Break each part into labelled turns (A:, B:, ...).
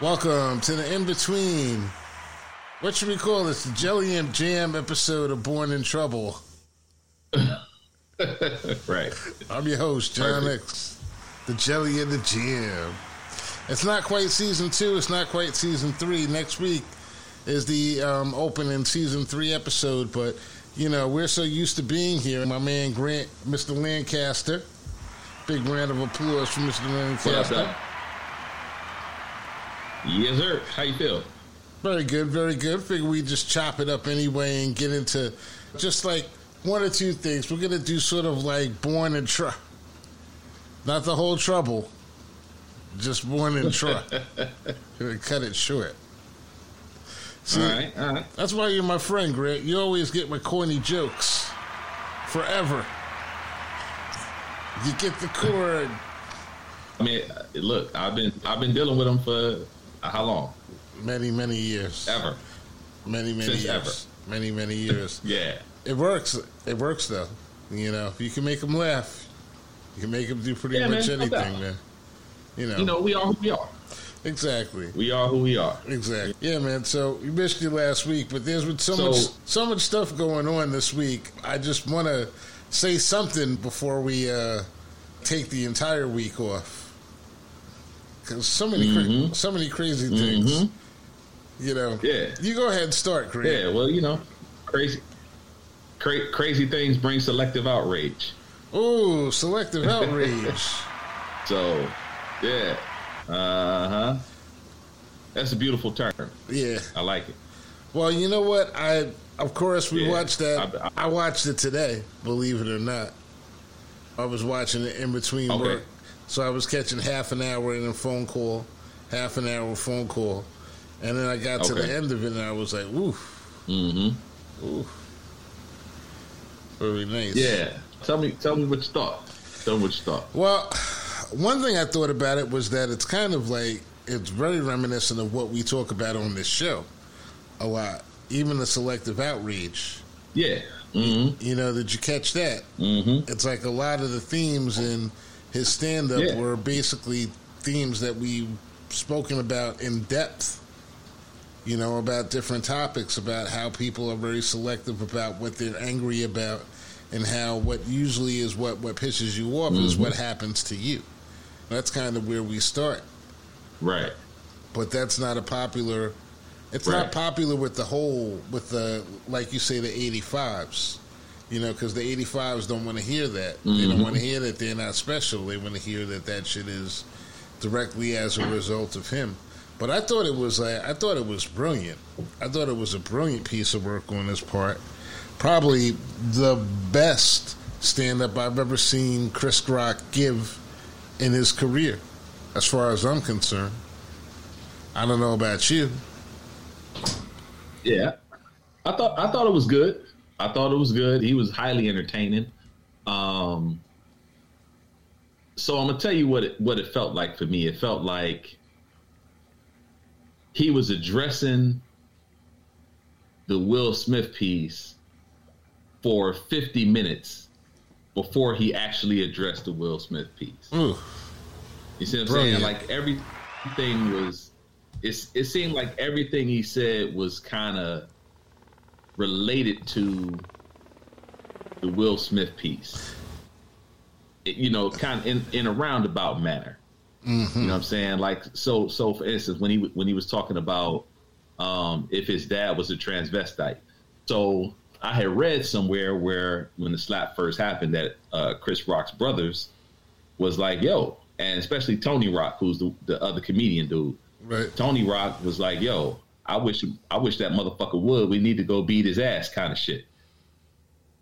A: Welcome to the in between. What should we call this? The Jelly and Jam episode of Born in Trouble.
B: right.
A: I'm your host, John
B: Perfect.
A: X. The Jelly and the Jam. It's not quite season two. It's not quite season three. Next week is the um, opening season three episode, but you know we're so used to being here. My man Grant, Mr. Lancaster. Big round of applause for Mr. Lancaster.
B: Yes, sir. How you feel?
A: Very good, very good. Figure we just chop it up anyway and get into just like one or two things. We're gonna do sort of like born and trouble, not the whole trouble, just born in trouble. Cut it short. See,
B: all right, all right.
A: that's why you're my friend, Grant. You always get my corny jokes, forever. You get the core.
B: I mean, look, I've been I've been dealing with them for how long?
A: Many, many years.
B: Ever.
A: Many, many
B: Since
A: years. Many, many years.
B: Yeah.
A: It works. It works though. You know, you can make them laugh, you can make them do pretty
B: Yeah,
A: much
B: man,
A: anything, man. You know,
B: You know, we are who we are.
A: exactly,
B: We are who we are.
A: exactly. Yeah, man. So we missed you last week, but there's been so,
B: So-
A: much, so much stuff going on this week. I just want to say something before we uh, take the entire week off, because so many, cra-
B: Mhm.
A: so many crazy things.
B: Mhm.
A: You know,
B: Yeah.
A: You go ahead and start, Grant.
B: Yeah. Well, you know, crazy, cra- crazy things bring selective outrage.
A: Oh, selective outrage.
B: So, yeah. Uh huh. That's a beautiful term.
A: yeah.
B: I like it.
A: Well, you know what? I of course we
B: Yeah.
A: watched that.
B: I-
A: I, watched it today. Believe it or not, I was watching it in between
B: Okay.
A: work, so I was catching half an hour in a phone call, half an hour phone call, and then I got to the end of it and I was like, "Oof,
B: Mm-hmm.
A: oof, very nice."
B: Yeah. Tell me, tell me what you thought. Tell me what you thought.
A: Well, one thing I thought about it was that it's kind of like it's very reminiscent of what we talk about on this show a lot, even the selective outreach.
B: Yeah. Mm-hmm.
A: You know, did you catch that?
B: Mm-hmm.
A: It's like a lot of the themes in his stand up
B: Yeah.
A: were basically themes that we've spoken about in depth. You know, about different topics, about how people are very selective about what they're angry about, and how what usually is what, what pisses you off is
B: Mm-hmm.
A: what happens to you. That's kind of where we start.
B: Right.
A: But that's not a popular. It's
B: Right.
A: not popular with the whole, with the like you say, the eighty fives. You know, because the eighty fives don't want to hear that. They don't
B: Mhm.
A: want to hear that they're not special. They want to hear that that shit is directly as a result of him. But I thought it was, uh, I thought it was brilliant. I thought it was a brilliant piece of work on his part. Probably the best stand up I've ever seen Chris Rock give in his career, as far as I'm concerned. I don't know about you.
B: Yeah. I thought I thought it was good. I thought it was good. He was highly entertaining. Um so I'm gonna tell you what it what it felt like for me. It felt like he was addressing the Will Smith piece for 50 minutes before he actually addressed the Will Smith piece.
A: Ooh,
B: You see what I'm
A: Brilliant.
B: saying? Like everything was. It's, it seemed like everything he said was kind of related to the Will Smith piece. It- you know, kind of in, in a roundabout manner. You know what I'm saying? Like so. So for instance, when he when he was talking about um, if his dad was a transvestite, so I had read somewhere where when the slap first happened that uh, Chris Rock's brothers was like, "Yo," and especially Tony Rock, who's the, the other comedian dude.
A: right.
B: Tony Rock was like, "Yo, I wish I wish that motherfucker would. We need to go beat his ass," kind of shit.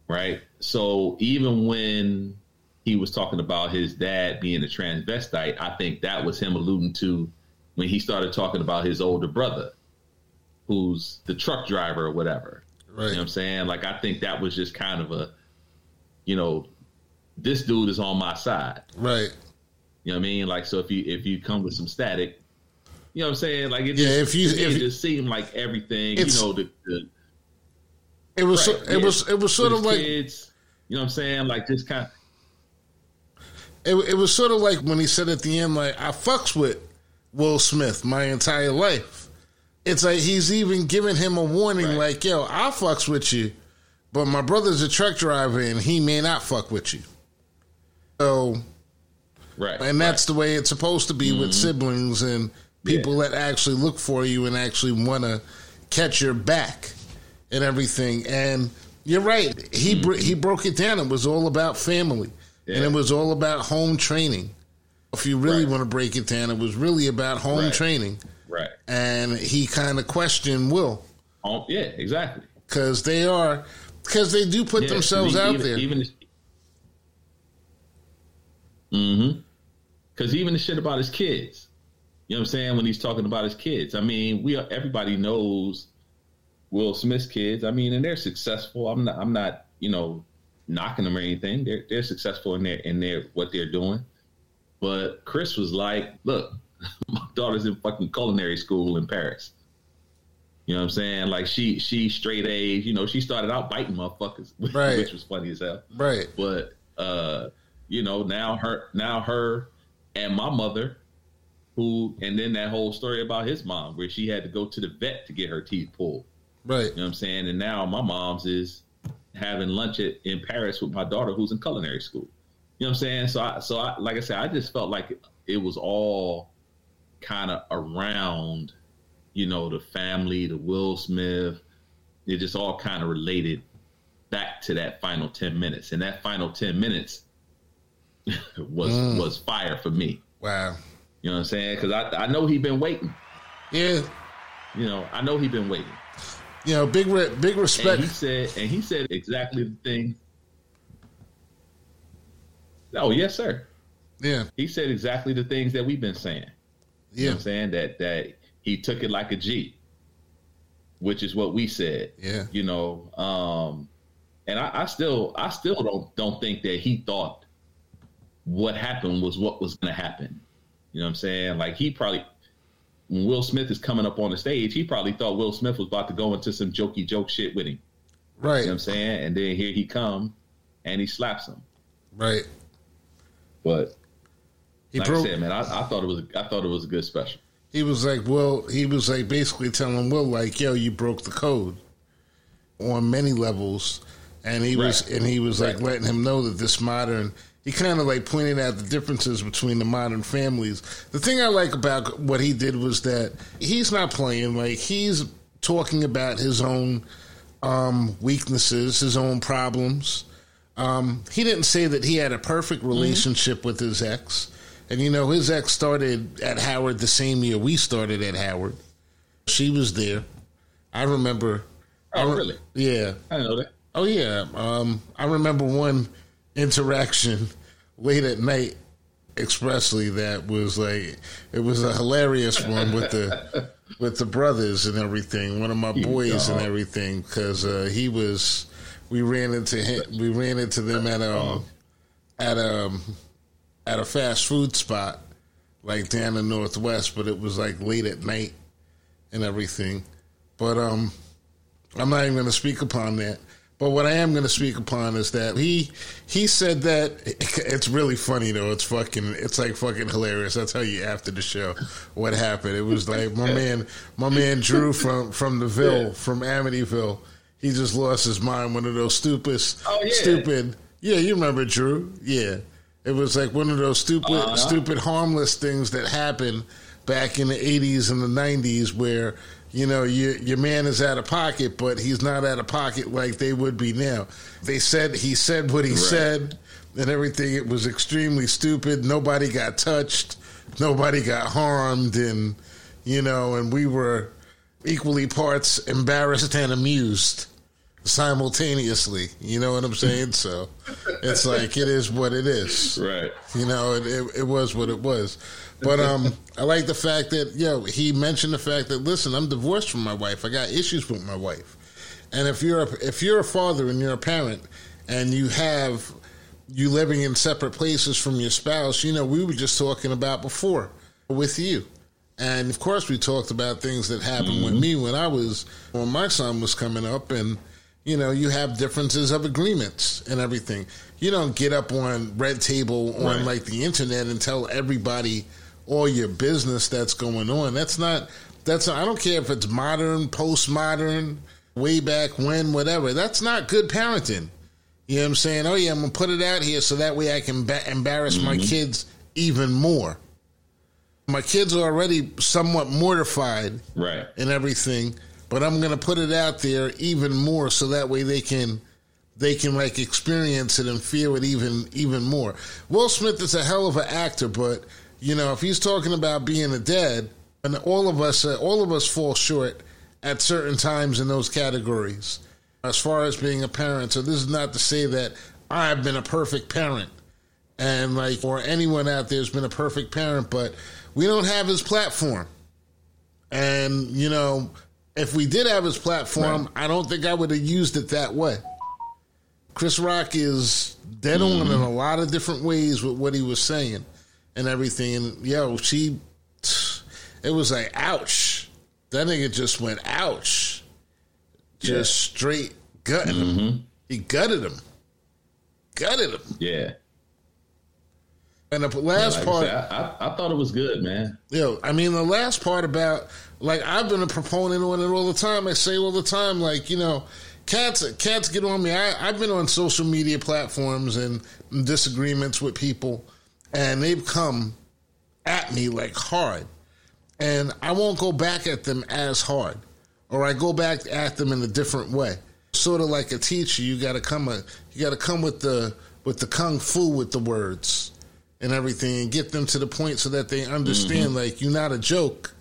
B: Right. So even when he was talking about his dad being a transvestite, I think that was him alluding to when he started talking about his older brother, who's the truck driver or whatever. You know what I'm saying? Like I think that was just kind of a, you know, this dude is on my side.
A: Right.
B: You know what I mean? Like so if you if you come with some static, you know what I'm saying? Like it
A: Yeah,
B: just,
A: if you- if-
B: it just seemed like everything, you know, the, the
A: It was.
B: right,
A: so, it
B: yeah.
A: was. It was sort of like.
B: kids, you know what I'm saying? Like just kind of
A: It, it was sort of like when he said at the end, like I fucks with Will Smith my entire life. It's like he's even giving him a warning,
B: Right.
A: like, yo, I'll fucks with you, but my brother's a truck driver and he may not fuck with you. So,
B: Right.
A: and that's the way it's supposed to be with mm-hmm. siblings and people
B: Yeah.
A: that actually look for you and actually want to catch your back and everything. And you're right. He br- he broke it down. It was all about family, and it was all about home training. If you really
B: Right.
A: want to break it down, it was really about home
B: Right.
A: training.
B: right.
A: And he kind of questioned Will
B: Um, yeah, exactly.
A: because they are because they do put
B: Yeah,
A: themselves out
B: even,
A: there.
B: Even mm-hmm. Because even the shit about his kids, you know what I'm saying? When he's talking about his kids, I mean, we are everybody knows Will Smith's kids. I mean, and they're successful. I'm not. I'm not. You know, knocking them or anything. They're they're successful in their in their what they're doing. But Chris was like, "Look, my daughter's in fucking culinary school in Paris." You know what I'm saying? Like she she straight A's. You know, she started out biting motherfuckers,
A: Right.
B: which was funny as hell.
A: right.
B: But uh, you know, now her now her and my mother, who and then that whole story about his mom where she had to go to the vet to get her teeth pulled.
A: Right.
B: You know what I'm saying? And now my mom's is having lunch at, in Paris with my daughter who's in culinary school. You know what I'm saying? So I so I like I said, I just felt like it was all kind of around, you know, the family, the Will Smith. It just all kind of related back to that final ten minutes. And that final ten minutes was mm. was fire for me.
A: Wow.
B: You know what I'm saying? Because I I know he been waiting.
A: Yeah.
B: You know, I know he been waiting.
A: You know, big re- big
B: And
A: respect.
B: he said, and he said exactly the thing. Oh yes, sir.
A: Yeah.
B: He said exactly the things that we've been saying. You know
A: Yeah.
B: what I'm saying that that he took it like a G, which is what we said.
A: Yeah.
B: You know, um, and I, I still I still don't don't think that he thought what happened was what was going to happen. You know what I'm saying? Like he probably when Will Smith is coming up on the stage, he probably thought Will Smith was about to go into some jokey joke shit with him.
A: Right.
B: You know what I'm saying? And then here he come and he slaps him.
A: Right.
B: But
A: He
B: like
A: broke.
B: I said, man, I, I thought it was I thought it was a good special.
A: He was like, well, he was like basically telling Will, like, yo, you broke the code on many levels, and he was and he was like
B: Right.
A: letting him know that this modern. He kind of like pointed out the differences between the modern families. The thing I like about what he did was that he's not playing like he's talking about his own um, weaknesses, his own problems. Um, he didn't say that he had a perfect relationship with his ex. And you know, his ex started at Howard the same year we started at Howard. She was there. I remember.
B: Oh,
A: I re-
B: really?
A: Yeah.
B: I know that.
A: Oh yeah. Um, I remember one interaction late at night expressly that was like it was a hilarious one with the with the brothers and everything. One of my boys and everything because uh, he was. We ran into him. We ran into them at um at um at a fast food spot like down in Northwest, but it was like late at night and everything. But um, I'm not even going to speak upon that. But what I am going to speak upon is that he he said that it's really funny though. It's fucking it's like fucking hilarious. I'll tell you after the show what happened. It was like my man my man Drew from from the Ville from Amityville. He just lost his mind. One of those stupid
B: Oh, yeah.
A: stupid. Yeah, you remember Drew? Yeah, it was like one of those stupid
B: Uh-huh.
A: stupid harmless things that happened back in the '80s and the '90s where you know, your your man is out of pocket, but he's not out of pocket like they would be now. They said he said what he said and everything. It was extremely stupid. Nobody got touched. Nobody got harmed, and you know, and we were equally parts embarrassed and amused simultaneously. You know what I'm saying? So it's like it is what it is.
B: Right.
A: You know, it, it, it was what it was. But um, I like the fact that yo he mentioned the fact that listen, I'm divorced from my wife. I got issues with my wife, and if you're a, if you're a father and you're a parent, and you have you living in separate places from your spouse, you know we were just talking about before with you. And of course, we talked about things that happened with me when I was when my son was coming up, and you know, you have differences of agreements and everything. You don't get up on Red Table on
B: Right.
A: like the internet and tell everybody all your business that's going on. That's not. That's I don't care if it's modern, postmodern, way back when, whatever. That's not good parenting. You know what I'm saying? Oh yeah, I'm gonna put it out here so that way I can ba- embarrass mm-hmm. my kids even more. My kids are already somewhat mortified,
B: right,
A: and everything, but I'm gonna put it out there even more so that way they can they can like experience it and feel it even even more. Will Smith is a hell of an actor, but you know if he's talking about being a dad, and all of us uh, all of us fall short at certain times in those categories as far as being a parent. So this is not to say that I've been a perfect parent and like or anyone out there has been a perfect parent, but we don't have his platform. And you know, if we did have his platform, right. I don't think I would have used it that way. Chris Rock is dead mm-hmm. on in a lot of different ways with what he was saying and everything. And yo, she, it was like, ouch. That nigga just went, ouch just yeah. straight gutting mm-hmm. him. He gutted him. Gutted him.
B: Yeah.
A: And the last
B: yeah, like
A: part,
B: I, said, I, I, thought it was good, man.
A: Yo, I mean, the last part about like I've been a proponent on it all the time. I say all the time, like you know, cats cats get on me. I, I've been on social media platforms and disagreements with people, and they've come at me like hard, and I won't go back at them as hard or I go back at them in a different way. Sort of like a teacher, you got to come a, you got to come with the with the kung fu with the words and everything, and get them to the point so that they understand. Mm-hmm. Like you're not a joke.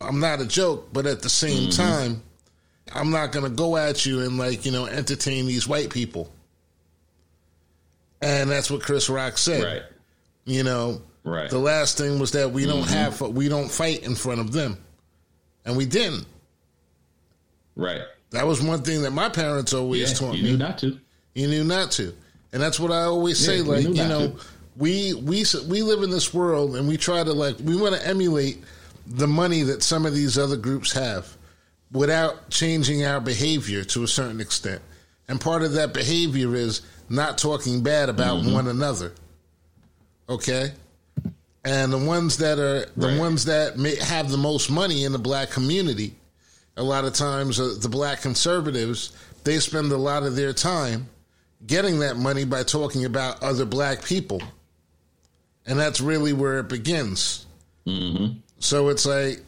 A: I'm not a joke, but at the same mm-hmm. time, I'm not going to go at you and like you know entertain these white people. And that's what Chris Rock said.
B: Right.
A: You know.
B: Right.
A: The last thing was that we don't mm-hmm. have we don't fight in front of them, and we didn't.
B: Right.
A: That was one thing that my parents always
B: yeah,
A: taught
B: you
A: me.
B: You knew not to.
A: You knew not to, and that's what I always say. Yeah, like you know, to. we we we live in this world, and we try to like we want to emulate the money that some of these other groups have, without changing our behavior to a certain extent. And part of that behavior is not talking bad about mm-hmm. one another. Okay. And the ones that are the right. ones that may have the most money in the black community a lot of times uh, the black conservatives they spend a lot of their time getting that money by talking about other black people and that's really where it begins
B: mm-hmm.
A: so it's like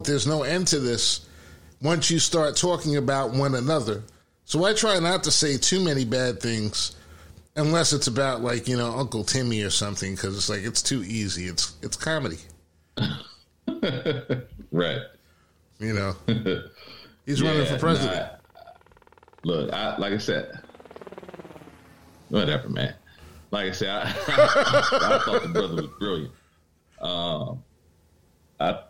A: there's no end to this once you start talking about one another so i try not to say too many bad things unless it's about like you know uncle timmy or something because it's like it's too easy it's it's comedy
B: right
A: you know, he's yeah, running for president.
B: Nah, look, I, like I said, whatever, man. Like I said, I, I thought the brother was brilliant. Um, I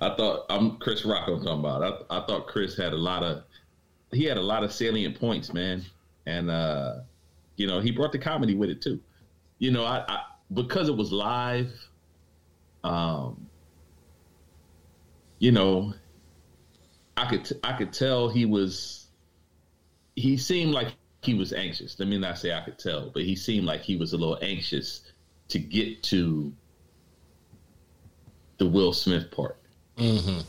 B: I thought I'm Chris Rock. I'm talking about. I, I thought Chris had a lot of he had a lot of salient points, man, and uh, you know he brought the comedy with it too. You know, I, I because it was live. Um, you know, I could t- I could tell he was he seemed like he was anxious. Let me not say I could tell, but he seemed like he was a little anxious to get to the Will Smith part.
A: Mm-hmm.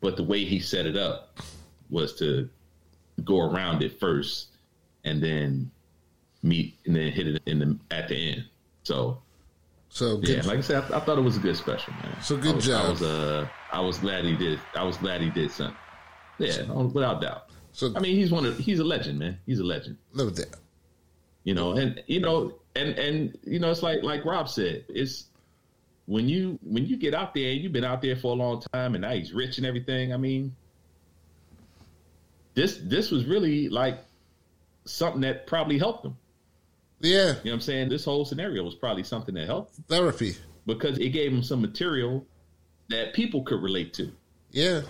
B: But the way he set it up was to go around it first and then meet and then hit it in the at the end. So
A: so
B: yeah, like I said, I, I, thought it was a good special, man.
A: So good
B: I was,
A: job.
B: I was uh I was glad he did. I was glad he did something. Yeah, without doubt. So I mean, he's one of he's a legend, man. He's a legend.
A: No doubt.
B: You know, and you know, and and you know, it's like like Rob said, it's when you when you get out there, you've been out there for a long time, and now he's rich and everything. I mean, this this was really like something that probably helped him.
A: Yeah, you
B: know what I'm saying. This whole scenario was probably something that helped
A: therapy
B: because it gave him some material that people could relate to.
A: Yeah,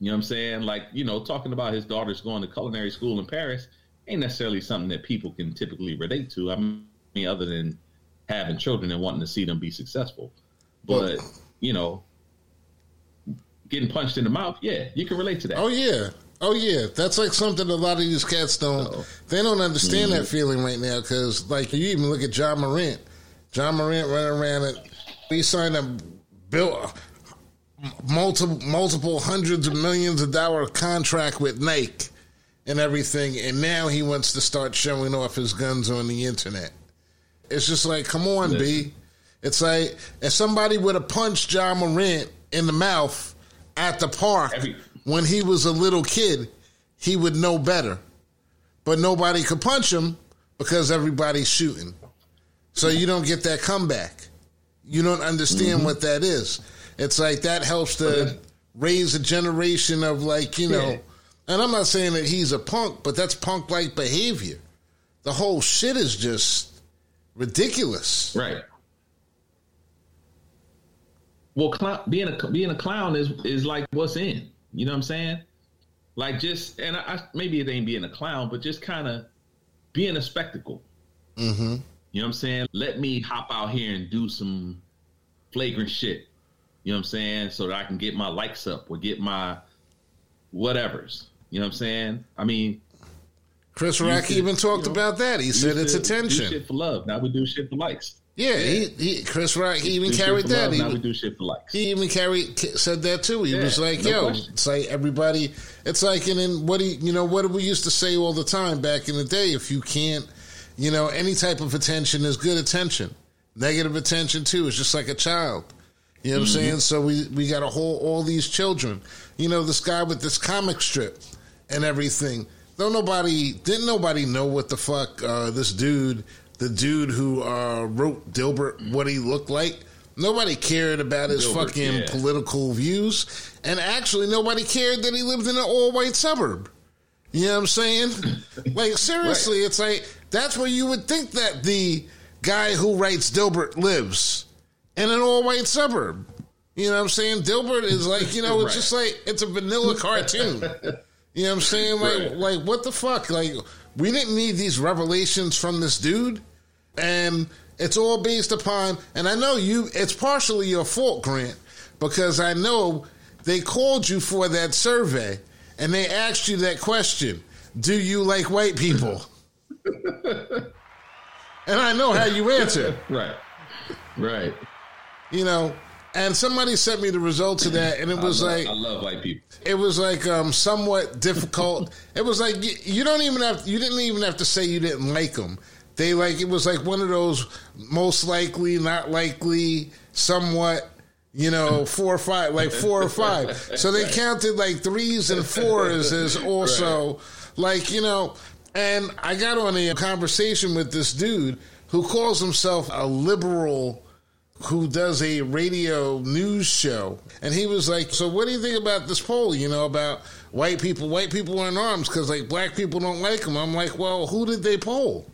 B: you know what I'm saying? Like, you know, talking about his daughters going to culinary school in Paris ain't necessarily something that people can typically relate to. I mean, other than having children and wanting to see them be successful. But, well, you know, getting punched in the mouth, yeah, you can relate to that.
A: Oh, yeah. Oh yeah, that's like something a lot of these cats don't. Uh-oh. They don't understand mm-hmm. that feeling right now because, like, you even look at Ja Morant. Ja Morant running around. At, he signed a bill, multiple multiple hundreds of millions of dollar contract with Nike and everything, and now he wants to start showing off his guns on the internet. It's just like, come on, Listen. B. It's like if somebody would have punched John Morant in the mouth at the park Every- when he was a little kid, he would know better. But nobody could punch him because everybody's shooting. So you don't get that comeback. You don't understand mm-hmm. what that is. It's like that helps to raise a generation of like, you know, and I'm not saying that he's a punk, but that's punk like behavior. The whole shit is just ridiculous.
B: Right. Well, clown, being a being a clown is is like what's in. You know what I'm saying? Like just and I, maybe it ain't being a clown, but just kind of being a spectacle. Mm-hmm. You know what I'm saying? Let me hop out here and do some flagrant shit. You know what I'm saying? So that I can get my likes up or get my whatevers. You know what I'm saying? I mean,
A: Chris Rock even talked you know, about that. He said it's attention.
B: Do shit for love. Now we do shit for likes.
A: Yeah. He, he, Chris Rock. He even carried that.
B: Love,
A: he,
B: now we do shit for likes.
A: He even carried said that too. He yeah, was like, no "Yo, question. it's like everybody. It's like and then what do you know, what we used to say all the time back in the day. If you can't, you know, any type of attention is good attention. Negative attention too is just like a child. You know what mm-hmm. I'm saying? So we we got a whole all these children. You know, this guy with this comic strip and everything. Though nobody didn't nobody know what the fuck uh, this dude, the dude who uh, wrote Dilbert, what he looked like. Nobody cared about his Dilbert, fucking yeah. political views, and actually nobody cared that he lived in an all white suburb. You know what I'm saying? like seriously, right. it's like that's where you would think that the guy who writes Dilbert lives in an all white suburb. You know what I'm saying? Dilbert is like, you know, it's right. just like it's a vanilla cartoon. you know what I'm saying? Like right. like what the fuck? Like we didn't need these revelations from this dude. And it's all based upon and I know you it's partially your fault, Grant, because I know they called you for that survey and they asked you that question. Do you like white people? and I know how you answer.
B: right. Right
A: you know, and somebody sent me the results of that, and it was
B: I
A: love, like
B: I love white people.
A: It was like um, somewhat difficult. it was like you, you, don't even have you didn't even have to say you didn't like them. They like it was like one of those most likely, not likely, somewhat. You know, four or five, like four or five. So they right. counted like threes and fours as also right. like you know. And I got on a conversation with this dude who calls himself a liberal who does a radio news show. And he was like, So, what do you think about this poll, you know, about white people? White people are in arms because, like, black people don't like them. I'm like, Well, who did they poll?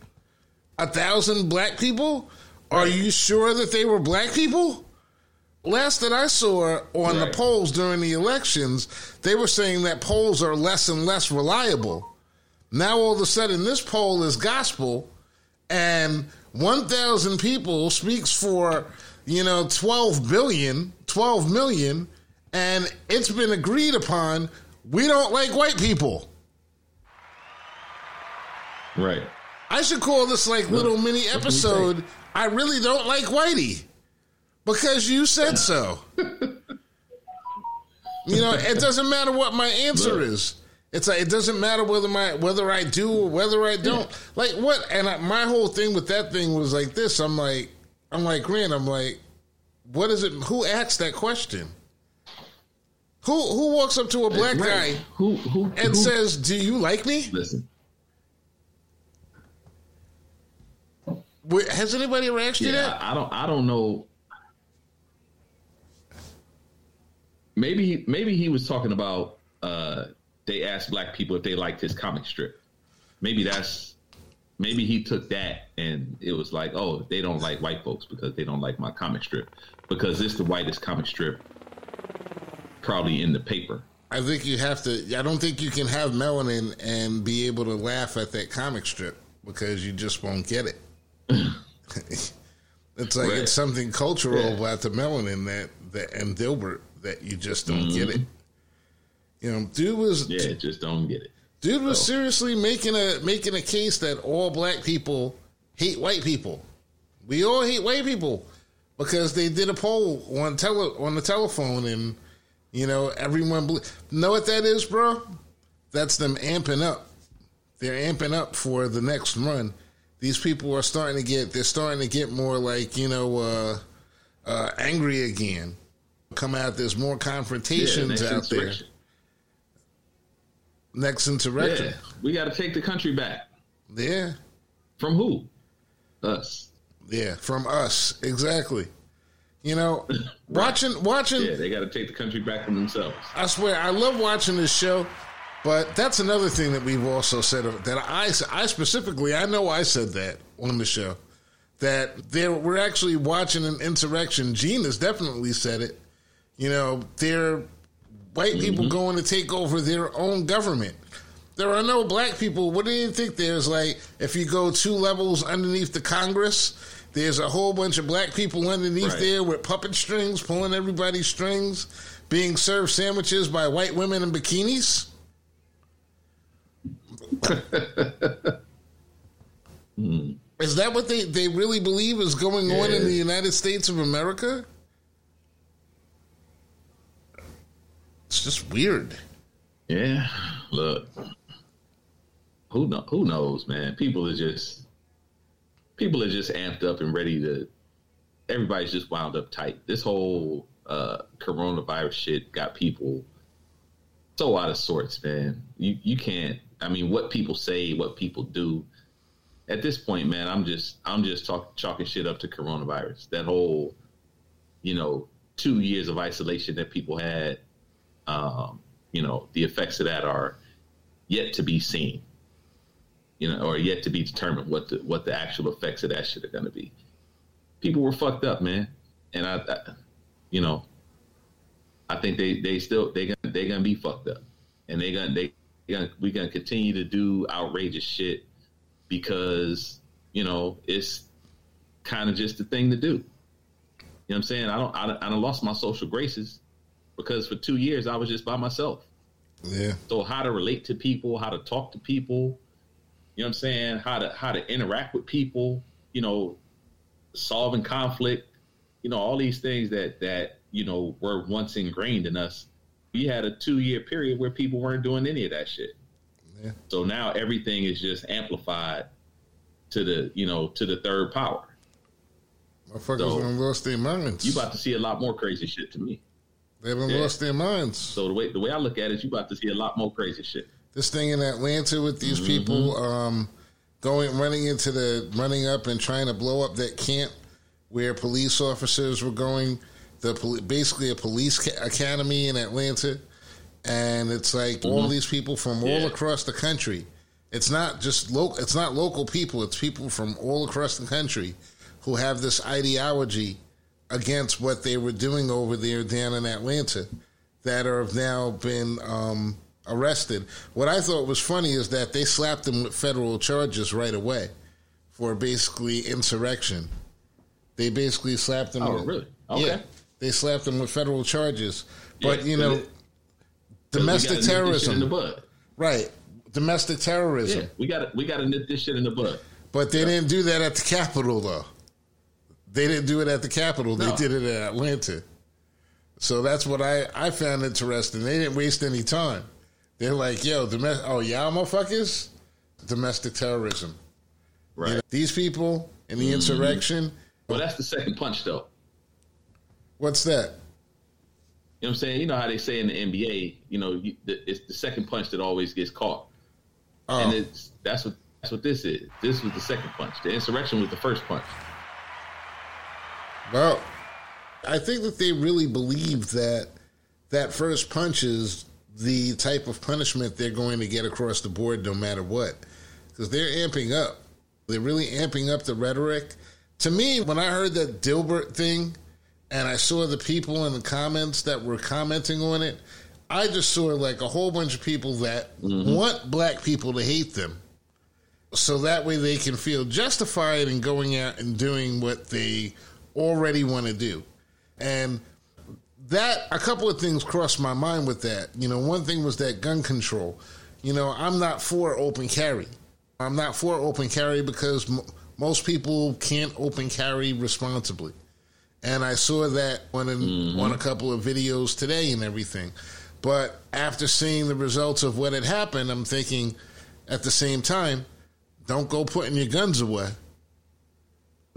A: A thousand black people? Are you sure that they were black people? Last that I saw on right. the polls during the elections, they were saying that polls are less and less reliable. Now, all of a sudden, this poll is gospel, and 1,000 people speaks for you know, 12 billion, 12 million, and it's been agreed upon we don't like white people.
B: Right.
A: I should call this like little mini episode. I really don't like Whitey because you said so. you know, it doesn't matter what my answer is. It's like it doesn't matter whether my whether I do or whether I don't. Like what? And I, my whole thing with that thing was like this. I'm like, I'm like Grant. I'm like, what is it? Who asked that question? Who who walks up to a black right. guy
B: who, who
A: and
B: who,
A: says, "Do you like me?"
B: Listen.
A: Has anybody ever asked yeah, you that?
B: I don't. I don't know. Maybe maybe he was talking about. Uh, they asked black people if they liked his comic strip. Maybe that's maybe he took that and it was like, oh, they don't like white folks because they don't like my comic strip because it's the whitest comic strip probably in the paper.
A: I think you have to. I don't think you can have melanin and be able to laugh at that comic strip because you just won't get it. it's like right. it's something cultural yeah. about the melanin that, that and Dilbert that you just don't mm-hmm. get it. You know, dude was
B: yeah, just don't get it.
A: Dude was so. seriously making a making a case that all black people hate white people. We all hate white people. because they did a poll on tele on the telephone, and you know everyone ble- know what that is, bro. That's them amping up. They're amping up for the next run. These people are starting to get. They're starting to get more like you know uh, uh, angry again. Come out. There's more confrontations
B: Yeah,
A: out there. Next insurrection.
B: Yeah, we got to take the country back.
A: Yeah.
B: From who? Us.
A: Yeah, from us exactly. You know, watching watching.
B: Yeah, they got to take the country back from themselves.
A: I swear, I love watching this show, but that's another thing that we've also said that I I specifically I know I said that on the show that there we're actually watching an insurrection. Gene has definitely said it. You know, they're white people mm-hmm. going to take over their own government. There are no black people. What do you think? There's like if you go two levels underneath the Congress, there's a whole bunch of black people underneath
B: Right.
A: there with puppet strings, pulling everybody's strings, being served sandwiches by white women in bikinis. Is that what they, they really believe is going on in the United States of America? It's just weird.
B: Yeah, look, who know, who knows, man? People are just people are just amped up and ready to. Everybody's just wound up tight. This whole uh, coronavirus shit got people so out of sorts, man. You you can't. I mean, what people say, what people do. At this point, man, I'm just I'm just talk, chalking shit up to coronavirus. That whole, you know, two years of isolation that people had um, you know, the effects of that are yet to be seen, you know, or yet to be determined what the what the actual effects of that shit are going to be. People were fucked up, man, and I, I you know, I think they they still they gonna they gonna be fucked up, and they gonna they gonna we gonna continue to do outrageous shit because you know it's kind of just the thing to do. You know what I'm saying? I don't I, don't- I don't lost my social graces because for two years I was just by myself.
A: Yeah.
B: So how to relate to people, how to talk to people, you know what I'm saying? How to how to interact with people, you know, solving conflict, you know, all these things that that, you know, were once ingrained in us. We had a two year period where people weren't doing any of that shit.
A: Yeah.
B: So now everything is just amplified to the, you know, to the third power.
A: Motherfuckers
B: So-
A: done lost their minds.
B: You about to see a lot more crazy shit to me.
A: they done
B: yeah.
A: lost their minds.
B: So the way the way I look at it, you about to see a lot more crazy shit.
A: this thing in Atlanta with these
B: Mm-hmm.
A: people um, going running into the running up and trying to blow up that camp where police officers were going the poli- basically a police ca- academy in Atlanta and it's like all these people from all
B: Mm-hmm. Yeah.
A: across the country it's not just local it's not local people it's people from all across the country who have this ideology against what they were doing over there down in Atlanta that are have now been um, arrested. What I thought was funny is that they slapped them with federal charges right away for basically insurrection. They basically slapped them.
B: Oh,
A: with,
B: really? Okay.
A: Yeah, they slapped them with federal charges. But
B: Yeah,
A: you know,
B: it-
A: domestic
B: gotta nip this shit
A: terrorism,
B: in the bud.
A: right? Domestic terrorism.
B: Yeah, we got to we got to nip this shit in the bud.
A: But they didn't do that at the Capitol, though. They didn't do it at the Capitol. They did it at Atlanta. So that's what I, I found interesting. They didn't waste any time. They're like, yo, domestic, oh, y'all motherfuckers? Domestic terrorism.
B: Right.
A: You know, these people in the mm-hmm. insurrection,
B: Well, that's the second punch, though.
A: What's that?
B: You know what I'm saying? You know how they say in the NBA, you know, you, the, it's the second punch that always gets caught,
A: Oh,
B: and it's that's what that's what this is. This was the second punch. The insurrection was the first punch.
A: well, I think that they really believe that that first punch is the type of punishment they're going to get across the board no matter what. Because they're amping up. They're really amping up the rhetoric. To me, when I heard that Dilbert thing and I saw the people in the comments that were commenting on it, I just saw like a whole bunch of people that mm-hmm. want black people to hate them. So that way they can feel justified in going out and doing what they already want to do. And that a couple of things crossed my mind with that. You know, one thing was that gun control. You know, I'm not for open carry. I'm not for open carry because m- most people can't open carry responsibly. And I saw that on, an, mm-hmm. on a couple of videos today and everything. But after seeing the results of what had happened, I'm thinking at the same time, don't go putting your guns away.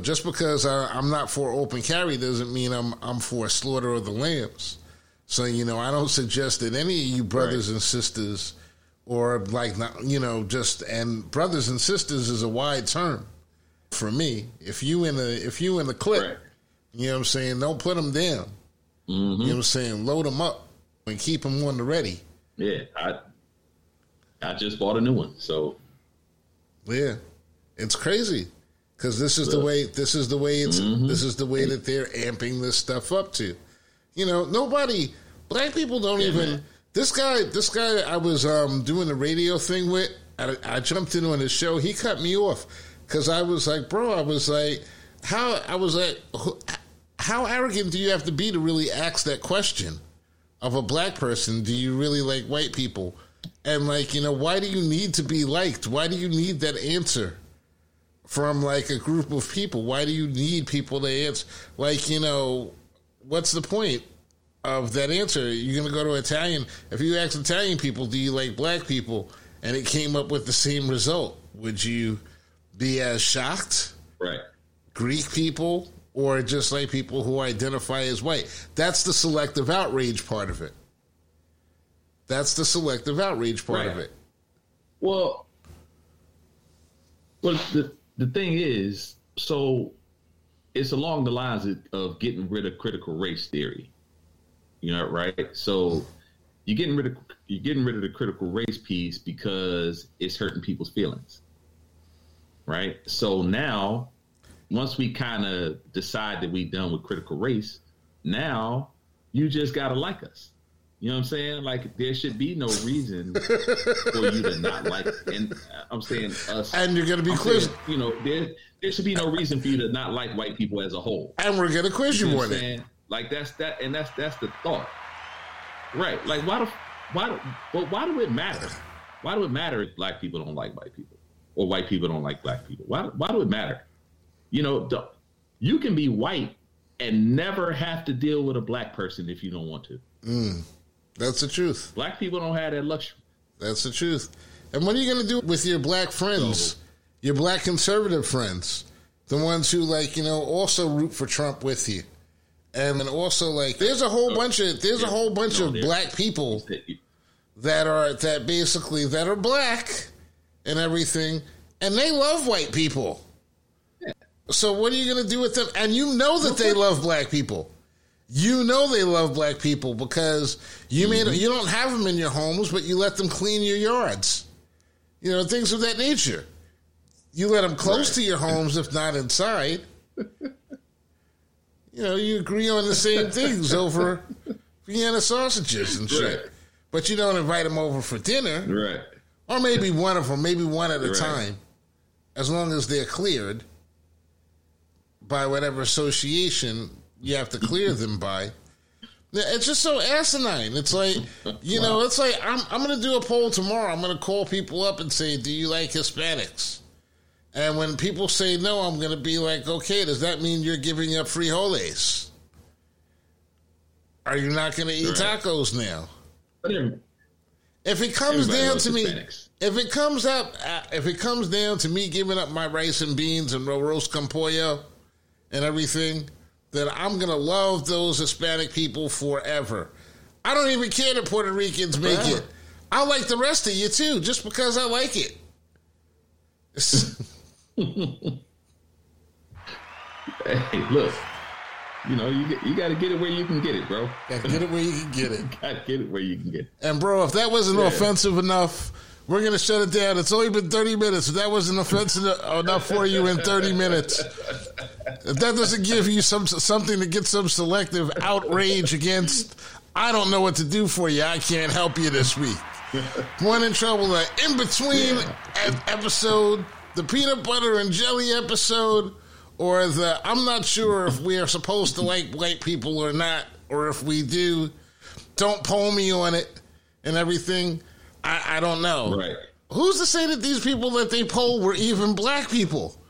A: Just because I, am not for open carry doesn't mean I'm I'm for slaughter of the lambs. So you know, I don't suggest that any of you brothers right. and sisters, or like you know, just and brothers and sisters is a wide term for me. If you in the if you in the clip, right. You know what I'm saying. Don't put them down. Mm-hmm. You know what I'm saying. Load them up and keep them on the ready.
B: Yeah, I I just bought a new one, so
A: yeah, it's crazy because this is the way this is the way it's mm-hmm. this is the way that they're amping this stuff up to. You know, nobody black people don't yeah, even. Man. This guy, this guy, I was um, doing the radio thing with. I, I jumped in on his show. He cut me off because I was like, bro, I was like, how? I was like, how arrogant do you have to be to really ask that question of a black person? Do you really like white people? And like, you know, why do you need to be liked? Why do you need that answer? from like a group of people. Why do you need people to answer? Like, you know, what's the point of that answer? You're going to go to Italian. If you ask Italian people, do you like black people? And it came up with the same result. Would you be as shocked?
B: Right.
A: Greek people or just like people who identify as white? That's the selective outrage part of it. That's the selective outrage part right. of it.
B: Well, well, the the thing is, so it's along the lines of, of getting rid of critical race theory. You know, right? So you're getting rid of you're getting rid of the critical race piece because it's hurting people's feelings. Right? So now once we kind of decide that we done with critical race, now you just gotta like us. You know what I'm saying? Like there should be no reason for you to not like. And I'm saying us.
A: And you're gonna be quizzed.
B: You know, there there should be no reason for you to not like white people as a whole.
A: And we're gonna quiz you, you know on it.
B: Like that's that, and that's that's the thought, right? Like why do why do well why do it matter? Why do it matter if black people don't like white people or white people don't like black people? Why why do it matter? You know, the, you can be white and never have to deal with a black person if you don't want to.
A: Mm. That's the truth.
B: Black people don't have that luxury.
A: That's the truth. And what are you going to do with your black friends, your black conservative friends, the ones who like you know also root for Trump with you, and then also like there's a whole bunch of there's a whole bunch of black people that are that basically that are black and everything, and they love white people. So what are you going to do with them? And you know that they love black people you know they love black people because you mm-hmm. may you don't have them in your homes, but you let them clean your yards. You know things of that nature. You let them close right. to your homes, if not inside. you know, you agree on the same things over Vienna sausages and shit, right. but you don't invite them over for dinner,
B: right?
A: Or maybe one of them, maybe one at a right. time, as long as they're cleared by whatever association you have to clear them by. It's just so asinine. It's like, you wow. know, it's like I'm I'm going to do a poll tomorrow. I'm going to call people up and say, "Do you like Hispanics?" And when people say no, I'm going to be like, "Okay, does that mean you're giving up frijoles? Are you not going to eat right. tacos now?" If it comes down to me, if it comes up, uh, if it comes down to me giving up my rice and beans and arroz con pollo and everything, that I'm going to love those Hispanic people forever. I don't even care that Puerto Ricans make forever. it. I like the rest of you too, just because I like it.
B: hey, look, you know, you you got to get it where you can get it, bro.
A: Got to get it where you can get it.
B: got to get it where you can get it.
A: And bro, if that wasn't yeah. offensive enough, we're going to shut it down. It's only been 30 minutes. If that wasn't offensive enough for you in 30 minutes, if that doesn't give you some something to get some selective outrage against, I don't know what to do for you. I can't help you this week. One in trouble, the in between episode, the peanut butter and jelly episode, or the I'm not sure if we are supposed to like white people or not, or if we do. Don't poll me on it and everything. I, I don't know.
B: Right.
A: Who's to say that these people that they poll were even black people?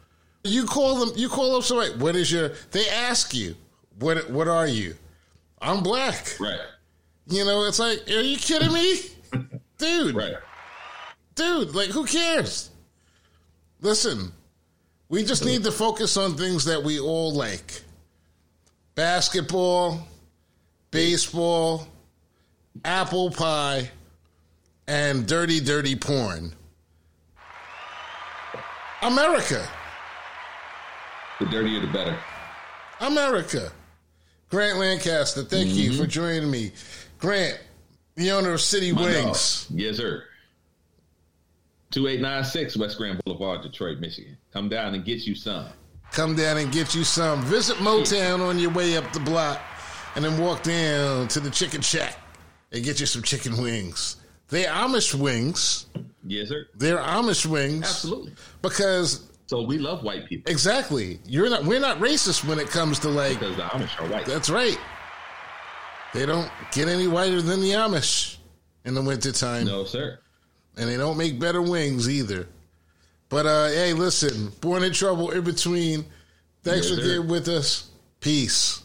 A: You call them. You call up somebody. What is your? They ask you, what what are you? I'm black.
B: Right.
A: You know, it's like, are you kidding me? Dude.
B: Right.
A: Dude, like who cares? Listen, we just need to focus on things that we all like. Basketball, baseball, apple pie, and dirty, dirty porn. America.
B: The dirtier, the better.
A: America. Grant Lancaster, thank you mm-hmm. for joining me. Grant, the owner of City
B: My dog.
A: Wings.
B: Yes, sir. 2896 West Grand Boulevard, Detroit, Michigan. Come down and get you some.
A: Come down and get you some. Visit Motown on your way up the block and then walk down to the chicken shack and get you some chicken wings. They're Amish wings.
B: Yes, sir.
A: They're Amish wings.
B: Absolutely.
A: Because
B: So we love white people
A: exactly, you're not we're not racist when it comes to like
B: because the Amish are white.
A: that's right. They don't get any whiter than the Amish in the wintertime.
B: No, sir.
A: and they don't make better wings either. But uh, hey, listen, born in trouble in between. Thanks
B: Yes,
A: for
B: sir.
A: being with us. Peace.